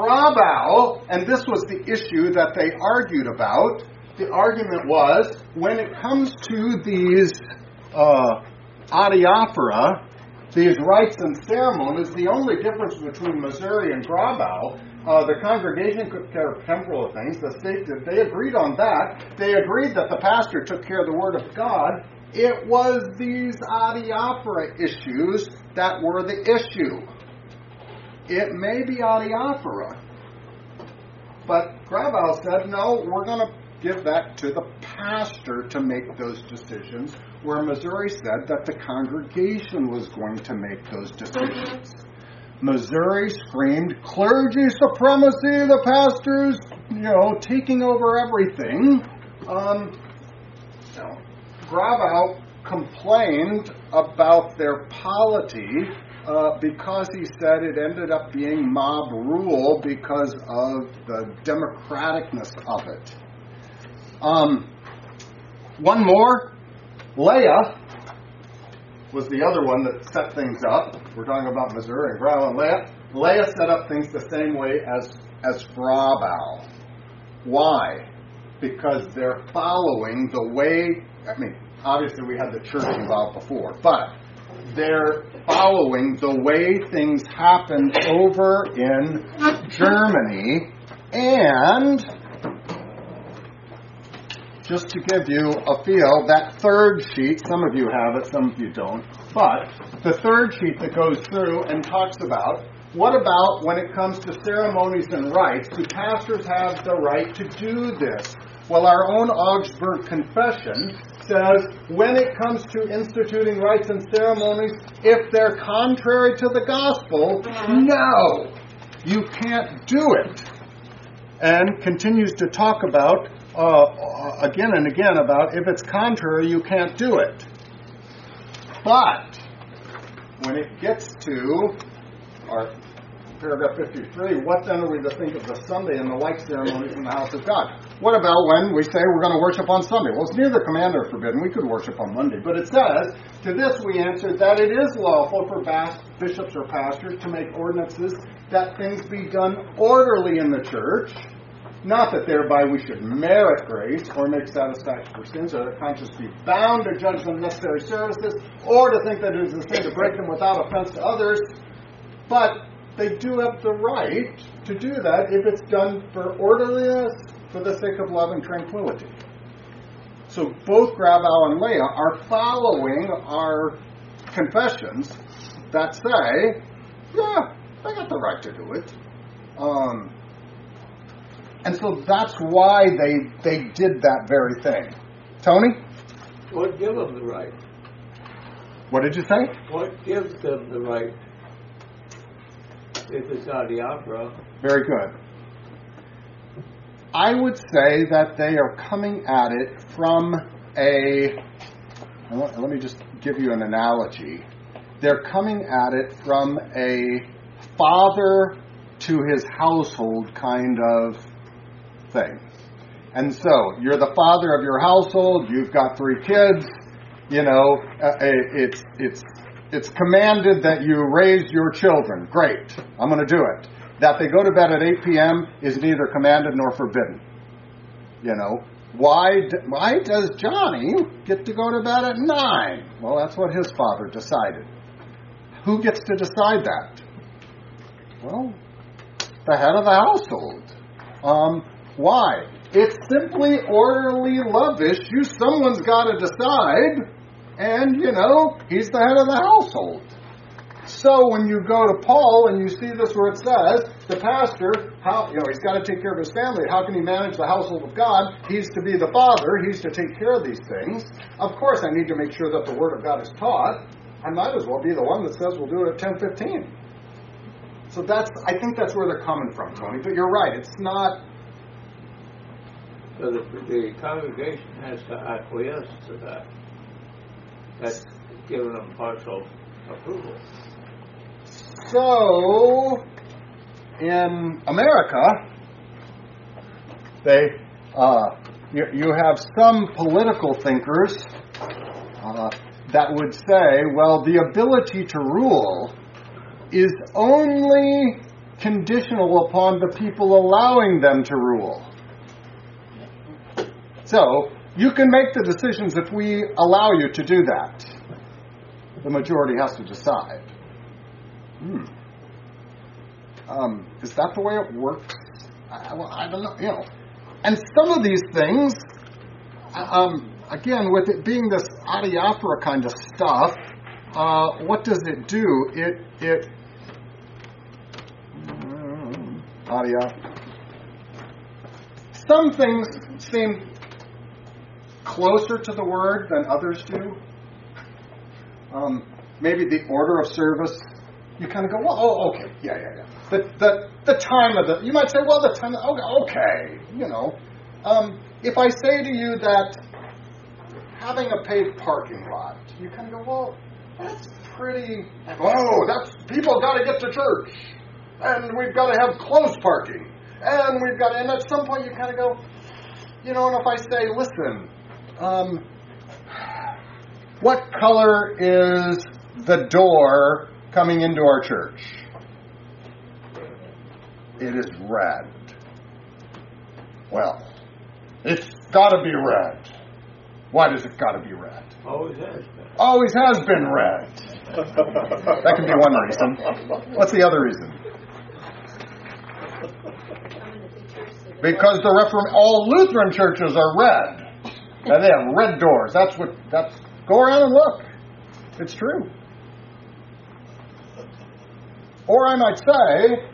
Grabau, and this was the issue that they argued about. The argument was when it comes to these uh, adiaphora, these rites and ceremonies, the only difference between Missouri and Grabau, uh, the congregation took care of temporal things. The state did. They agreed on that. They agreed that the pastor took care of the Word of God. It was these adiaphora issues that were the issue. It may be adiaphora, but Grabau said, no, we're going to give that to the pastor to make those decisions, where Missouri said that the congregation was going to make those decisions. Missouri screamed clergy supremacy, the pastors, you know, taking over everything. Um, you know, Grabau complained about their polity uh, because he said it ended up being mob rule because of the democraticness of it. Um, one more, Löhe was the other one that set things up. We're talking about Missouri and Grabau and Löhe. Set up things the same way as as Grabau. Why? Because they're following the way. I mean, obviously we had the church involved before, but they're following the way things happened over in Germany and just to give you a feel, that third sheet, some of you have it, some of you don't, but the third sheet that goes through and talks about what about when it comes to ceremonies and rites? Do pastors have the right to do this? Well, our own Augsburg Confession says when it comes to instituting rites and ceremonies, if they're contrary to the gospel, no, you can't do it. And continues to talk about uh, again and again about if it's contrary, you can't do it. But when it gets to our paragraph 53, what then are we to think of the Sunday and the like ceremonies in the house of God? What about when we say we're going to worship on Sunday? Well, it's neither commanded or forbidden. We could worship on Monday. But it says, to this we answer that it is lawful for bishops or pastors to make ordinances that things be done orderly in the church not that thereby we should merit grace or make satisfaction for sins, or that conscience be bound to judge them necessary services, or to think that it is a sin to break them without offense to others. But they do have the right to do that if it's done for orderliness, for the sake of love and tranquility. So both Grabau and Löhe are following our confessions that say, yeah, they got the right to do it. Um, and so that's why they they did that very thing. Tony? What gives them the right? What did you say? What gives them the right? If it's adiaphora. Very good. I would say that they are coming at it from a. Let me just give you an analogy. They're coming at it from a father to his household kind of thing. And so, you're the father of your household, you've got three kids, You know, uh, it's it's it's commanded that you raise your children. Great, I'm going to do it. That they go to bed at 8 p.m. is neither commanded nor forbidden. You know, why why does Johnny get to go to bed at nine? Well, that's what his father decided. Who gets to decide that? Well, the head of the household. Um, why? It's simply orderly love issue. Someone's got to decide, and you know he's the head of the household. So when you go to Paul and you see this where it says the pastor, how you know he's got to take care of his family. How can he manage the household of God? He's to be the father. He's to take care of these things. Of course, I need to make sure that the word of God is taught. I might as well be the one that says we'll do it at ten fifteen. So that's I think that's where they're coming from, Tony. But you're right. It's not. So the, the congregation has to acquiesce to that. That's giving them partial approval. So, in America, they uh, you, you have some political thinkers uh, that would say, well, the ability to rule is only conditional upon the people allowing them to rule. So, you can make the decisions if we allow you to do that. The majority has to decide. Hmm. Um, is that the way it works? I, well, I don't know. You know, and some of these things, um, again, with it being this adiaphora kind of stuff, uh, what does it do? It it um, adia. Some things seem closer to the word than others do. Um, maybe the order of service you kind of go, well, oh, okay, yeah, yeah, yeah. The, the, the time of the, you might say, well, the time, of, okay, you know. Um, if I say to you that having a paved parking lot, you kind of go, well, that's pretty, oh, that's, people got to get to church, and we've got to have closed parking, and we've got, and at some point you kind of go, you know, and if I say, listen, um, what color is the door coming into our church? It is red. Well, it's got to be red. Why does it got to be red? Always has been. Always has been red. That can be one reason. What's the other reason? Because the Reform all Lutheran churches are red. And they have red doors. That's what that's go around and look. It's true. Or I might say,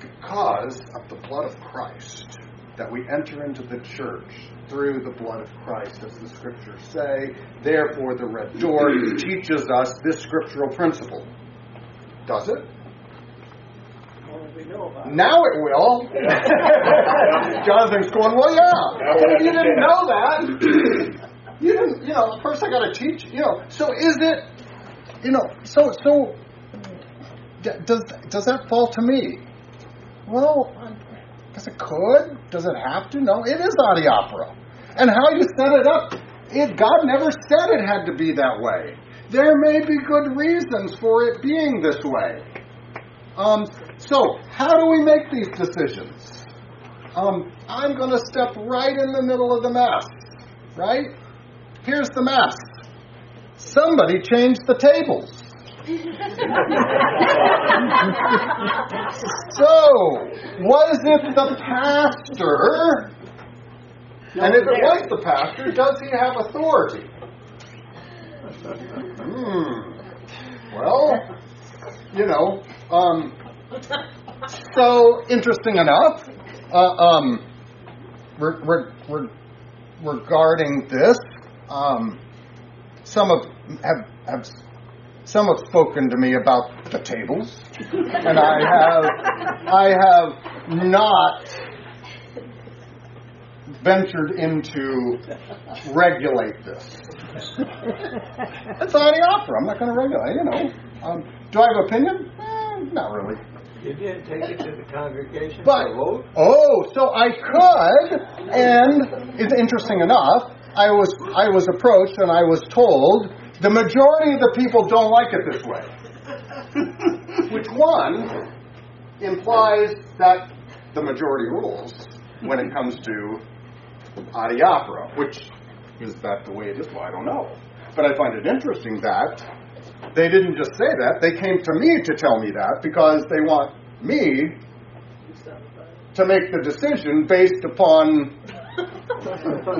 because of the blood of Christ, that we enter into the church through the blood of Christ, as the scriptures say. Therefore, the red door teaches us this scriptural principle. Does it? Now it will. [LAUGHS] Jonathan's going, well, yeah. Well, you didn't know that. [CLEARS THROAT] You didn't, you know, first I got to teach, you know. So is it, you know, so, so, does, does that fall to me? Well, I guess it could. Does it have to? No, it is adiaphora. And how you set it up, it, God never said it had to be that way. There may be good reasons for it being this way. Um, so, how do we make these decisions? Um, I'm going to step right in the middle of the mess, right? Here's the mess. Somebody changed the tables. [LAUGHS] so, was it the pastor? And if it was the pastor, does he have authority? Hmm. Well, you know, um, so interesting enough, uh, um, re- re- re- regarding this, um, some of have, have some have spoken to me about the tables, and I have I have not ventured into regulate this. It's adiaphora. I'm not going to regulate. You know, um, do I have opinion? Eh, not really. You didn't take it to the congregation But a vote? oh, so I could, and it's interesting enough. I was I was approached and I was told the majority of the people don't like it this way. [LAUGHS] Which one implies that the majority rules when it comes to adiaphora, which is that the way it is? Well, I don't know. But I find it interesting that they didn't just say that, they came to me to tell me that because they want me to make the decision based upon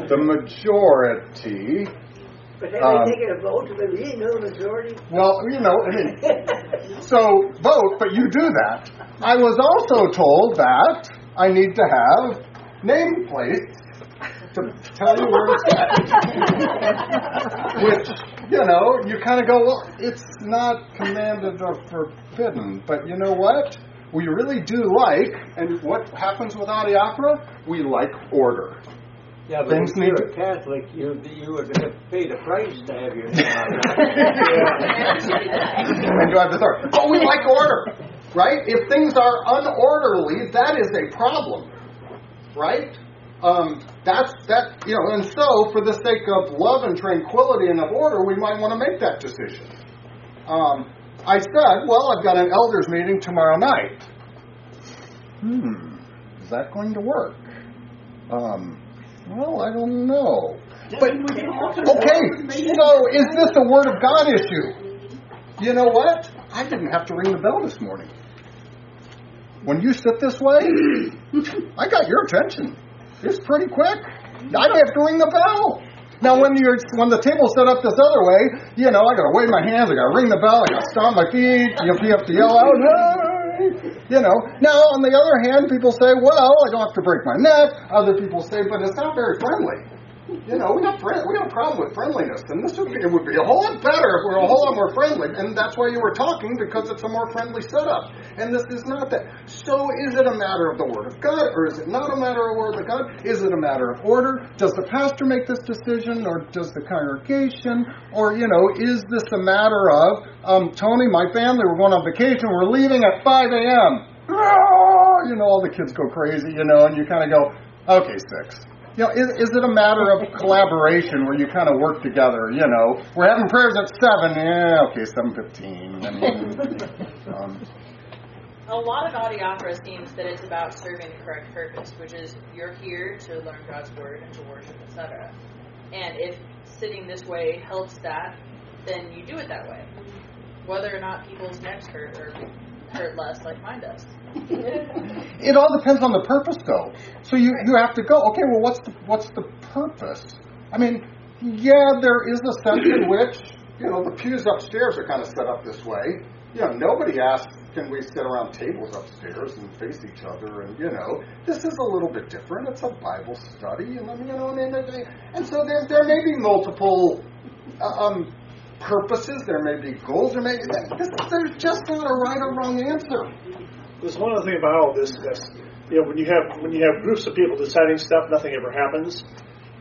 the majority. But have Um, they taken a vote? They really know the majority? Well, you know, I mean, so vote, but you do that. I was also told that I need to have nameplates to tell you where to sit. [LAUGHS] Which, you know, you kind of go, well, it's not commanded or forbidden, but you know what? We really do like, and what happens with Adiaphora? We like order. Yeah, but Things if you're a Catholic, you, you would have paid a price to have your [LAUGHS] name on and do I have authority? But we like order, right? If things are unorderly, that is a problem, right? Um, that's that you know, and so for the sake of love and tranquility and of order, we might want to make that decision. Um, I said, well, I've got an elders meeting tomorrow night. Hmm, is that going to work? Um, well, I don't know. But okay, so is this a word of God issue? You know what? I didn't have to ring the bell this morning. When you sit this way, I got your attention. It's pretty quick. I don't have to ring the bell. Now, when you're when the table's set up this other way, you know, I got to wave my hands, I got to ring the bell, I got to stomp my feet, you have to yell out, hey! You know. Now, on the other hand, people say, well, I don't have to break my neck. Other people say, but it's not very friendly. You know, we friend, we got a problem with friendliness, and this would be, it would be a whole lot better if we were a whole lot more friendly. And that's why you were talking because it's a more friendly setup. And this is not that. So, is it a matter of the Word of God, or is it not a matter of the Word of God? Is it a matter of order? Does the pastor make this decision, or does the congregation? Or you know, is this a matter of um, Tony, my family, we're going on vacation, we're leaving at 5 a.m. Ah, You know, all the kids go crazy, you know, and you kind of go, okay, six. You know, is, is it a matter of collaboration where you kind of work together? You know, we're having prayers at seven. Yeah, okay, seven fifteen. I mean, [LAUGHS] um, A lot of adiaphora seems that it's about serving the correct purpose, which is you're here to learn God's word and to worship, etc. And if sitting this way helps that, then you do it that way. Whether or not people's necks hurt or hurt less, like mine does. [LAUGHS] it all depends on the purpose, though. So you you have to go. Okay, well, what's the what's the purpose? I mean, yeah, there is a sense in which you know the pews upstairs are kind of set up this way. You know, nobody asks, can we sit around tables upstairs and face each other? And you know, this is a little bit different. It's a Bible study, and you know, and, and, and so there there may be multiple. uh, Um, purposes, there may be goals, there may this, there's just not a right or wrong answer. There's one other thing about all this is, you know, when you have when you have groups of people deciding stuff, nothing ever happens,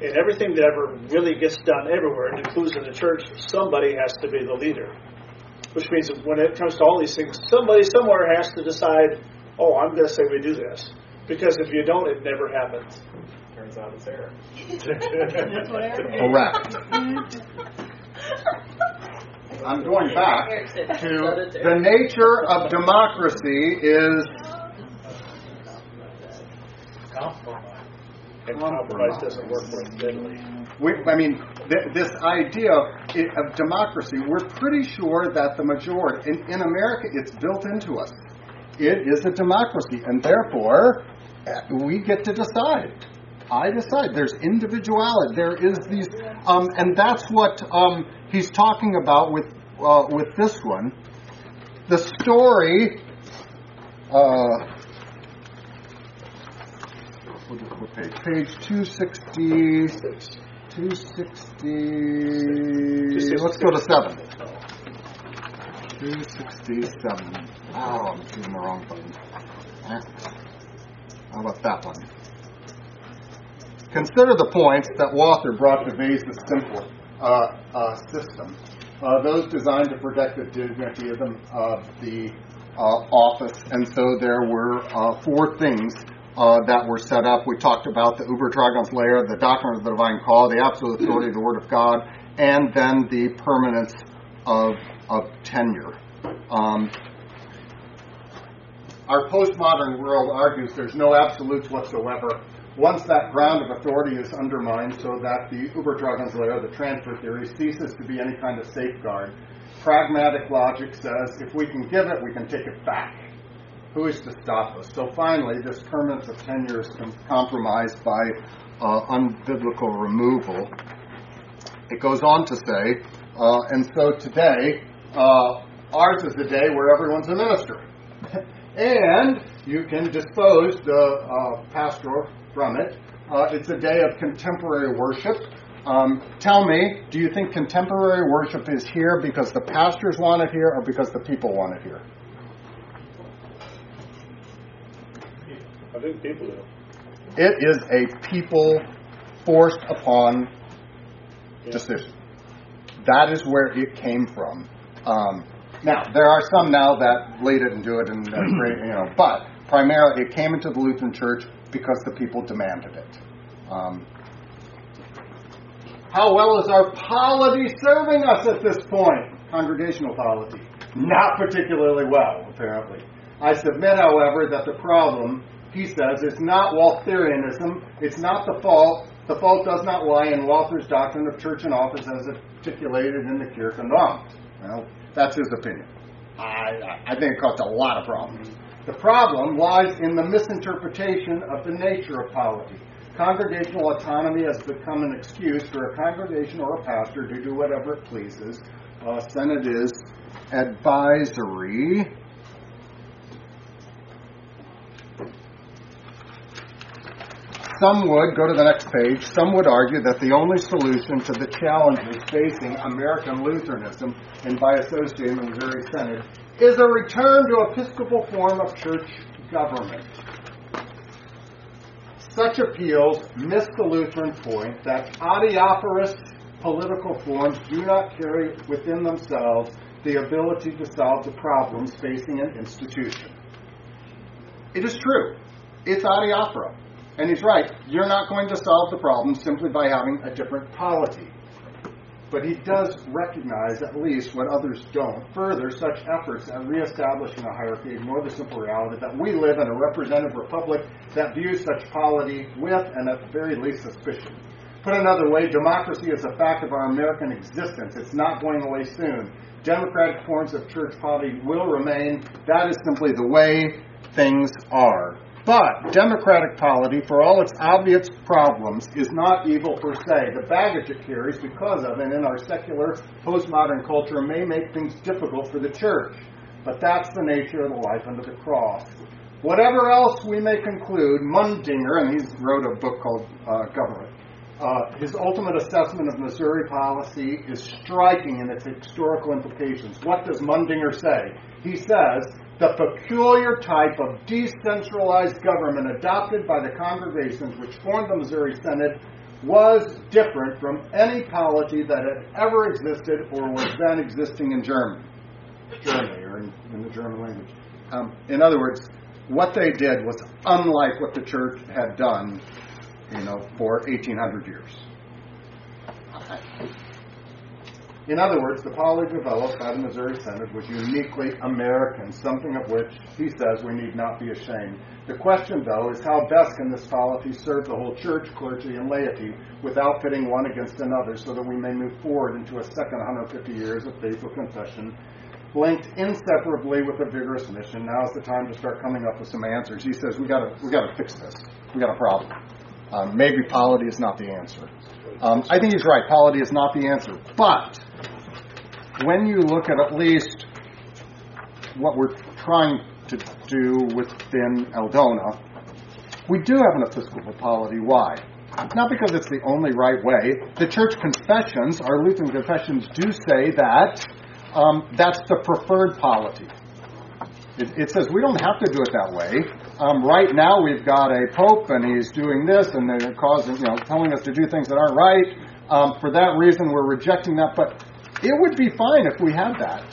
and everything that ever really gets done everywhere, and includes in the church, somebody has to be the leader. Which means that when it comes to all these things, somebody somewhere has to decide, oh, I'm going to say we do this, because if you don't, it never happens. Turns out it's error. [LAUGHS] [LAUGHS] Correct. I'm going back to the nature of democracy is Compromise. And compromise doesn't work very steadily. we, I mean th- this idea i- of democracy. We're pretty sure that the majority in, in America it's built into us. It is a democracy, and therefore uh, we get to decide. I decide. There's individuality. There is these, um, and that's what um, he's talking about with uh, with this one. The story. Uh, page? Page 260. 260. Let's go to 7. 267. Oh, I'm choosing the wrong button. How about that one? Consider the points that Walther brought to Vehse's simple uh, uh, system. Uh, those designed to protect the dignity of the, of the uh, office, and so there were uh, four things uh, that were set up. We talked about the Übertragungslehre, layer, the doctrine of the divine call, the absolute authority of the Word of God, and then the permanence of, of tenure. Um, our postmodern world argues there's no absolutes whatsoever. Once that ground of authority is undermined, so that the Übertragungslehre, the transfer theory, ceases to be any kind of safeguard, pragmatic logic says if we can give it, we can take it back. Who is to stop us? So finally, this permanence of tenure is compromised by uh, unbiblical removal. It goes on to say, uh, and so today, uh, ours is the day where everyone's a minister. [LAUGHS] and you can dispose the uh, pastor from it. Uh, it's a day of contemporary worship. Um, tell me, do you think contemporary worship is here because the pastors want it here or because the people want it here? I think people do. It is a people forced upon yeah. decision. That is where it came from. Um, now there are some now that lead it and do it, and uh, you know, but primarily it came into the Lutheran Church because the people demanded it. Um, how well is our polity serving us at this point? Congregational polity. Not particularly well, apparently. I submit, however, that the problem, he says, is not Waltherianism. It's not the fault. The fault does not lie in Walther's doctrine of church and office as articulated in the Kirchenamt. Well, that's his opinion. I, I think it caused a lot of problems. The problem lies in the misinterpretation of the nature of polity. Congregational autonomy has become an excuse for a congregation or a pastor to do whatever it pleases. Uh, Synod is advisory. Some would, go to the next page, some would argue that the only solution to the challenges facing American Lutheranism, and by association, the Missouri Synod, is a return to episcopal form of church government. Such appeals miss the Lutheran point that adiaphorous political forms do not carry within themselves the ability to solve the problems facing an institution. It is true. It's adiaphora. And he's right. You're not going to solve the problem simply by having a different polity but he does recognize at least what others don't. Further, such efforts at reestablishing a hierarchy ignore the simple reality that we live in a representative republic that views such polity with, and at the very least, suspicion. Put another way, democracy is a fact of our American existence. It's not going away soon. Democratic forms of church polity will remain. That is simply the way things are. But democratic polity, for all its obvious problems, is not evil per se. The baggage it carries because of, and in our secular postmodern culture, may make things difficult for the church. But that's the nature of the life under the cross. Whatever else we may conclude, Mundinger, and he wrote a book called uh, Government, uh, his ultimate assessment of Missouri policy is striking in its historical implications. What does Mundinger say? He says the peculiar type of decentralized government adopted by the congregations which formed the Missouri Synod was different from any polity that had ever existed or was then existing in Germany, Germany or in, in the German language. Um, in other words, what they did was unlike what the church had done, you know, for 1800 years. In other words, the polity developed by the Missouri Synod was uniquely American, something of which he says we need not be ashamed. The question, though, is how best can this polity serve the whole church, clergy, and laity without pitting one against another so that we may move forward into a second 150 years of faithful confession linked inseparably with a vigorous mission. Now is the time to start coming up with some answers. He says we got to we got to fix this. We got a problem. Um, maybe polity is not the answer. Um, I think he's right. Polity is not the answer, but when you look at at least what we're trying to do within ELDoNA, we do have an episcopal polity. Why? Not because it's the only right way. The church confessions, our Lutheran confessions, do say that um, that's the preferred polity. It, it, says we don't have to do it that way. Um, right now, we've got a pope, and he's doing this, and they're causing, you know, telling us to do things that aren't right. Um, for that reason, we're rejecting that. But it would be fine if we had that.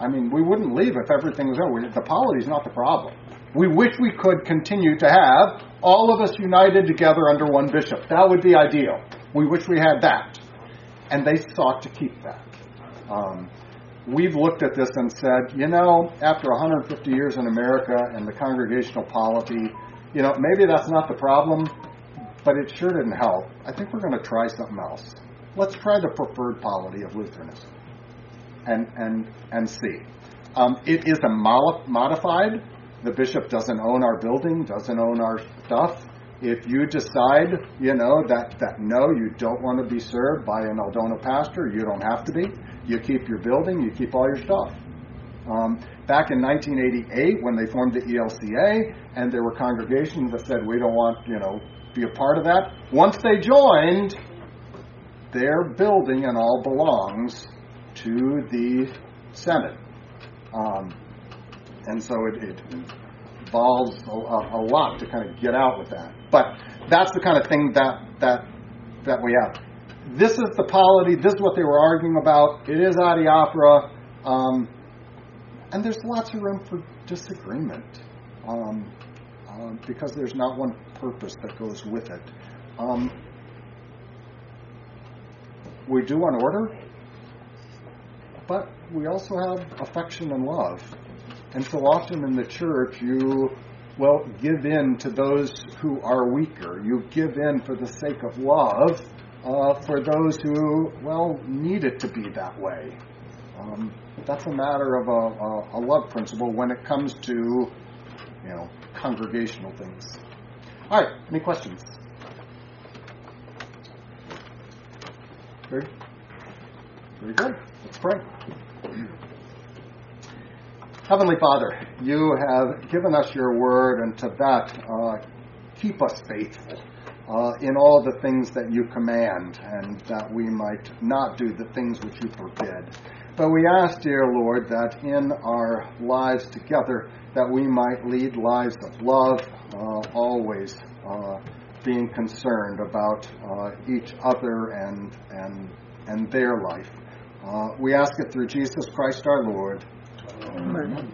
I mean, we wouldn't leave if everything was over. The polity is not the problem. We wish we could continue to have all of us united together under one bishop. That would be ideal. We wish we had that. And they sought to keep that. Um, we've looked at this and said, you know, after 150 years in America and the congregational polity, you know, maybe that's not the problem, but it sure didn't help. I think we're going to try something else. Let's try the preferred polity of Lutheranism and, and, and see. Um, it is a modified. The bishop doesn't own our building, doesn't own our stuff. If you decide, you know, that, that no, you don't want to be served by an ELDoNA pastor, you don't have to be. You keep your building, you keep all your stuff. Um, back in 1988, when they formed the ELCA, and there were congregations that said we don't want, you know, be a part of that. Once they joined, their building and all belongs to the synod. Um, and so it, it involves a, a, lot to kind of get out with that. But that's the kind of thing that that that we have. This is the polity. This is what they were arguing about. It is adiaphora, um, and there's lots of room for disagreement um, uh, because there's not one purpose that goes with it. Um, we do want order, but we also have affection and love. And so often in the church, you, well, give in to those who are weaker. You give in for the sake of love uh, for those who, well, need it to be that way. Um, that's a matter of a, a, a love principle when it comes to, you know, congregational things. All right, any questions? Very, very good. Let's pray. Heavenly Father, you have given us your word, and to that, uh, keep us faithful uh, in all the things that you command, and that we might not do the things which you forbid. But we ask, dear Lord, that in our lives together, that we might lead lives of love, uh, always uh, being concerned about uh, each other and and and their life. Uh, we ask it through Jesus Christ our Lord. Amen.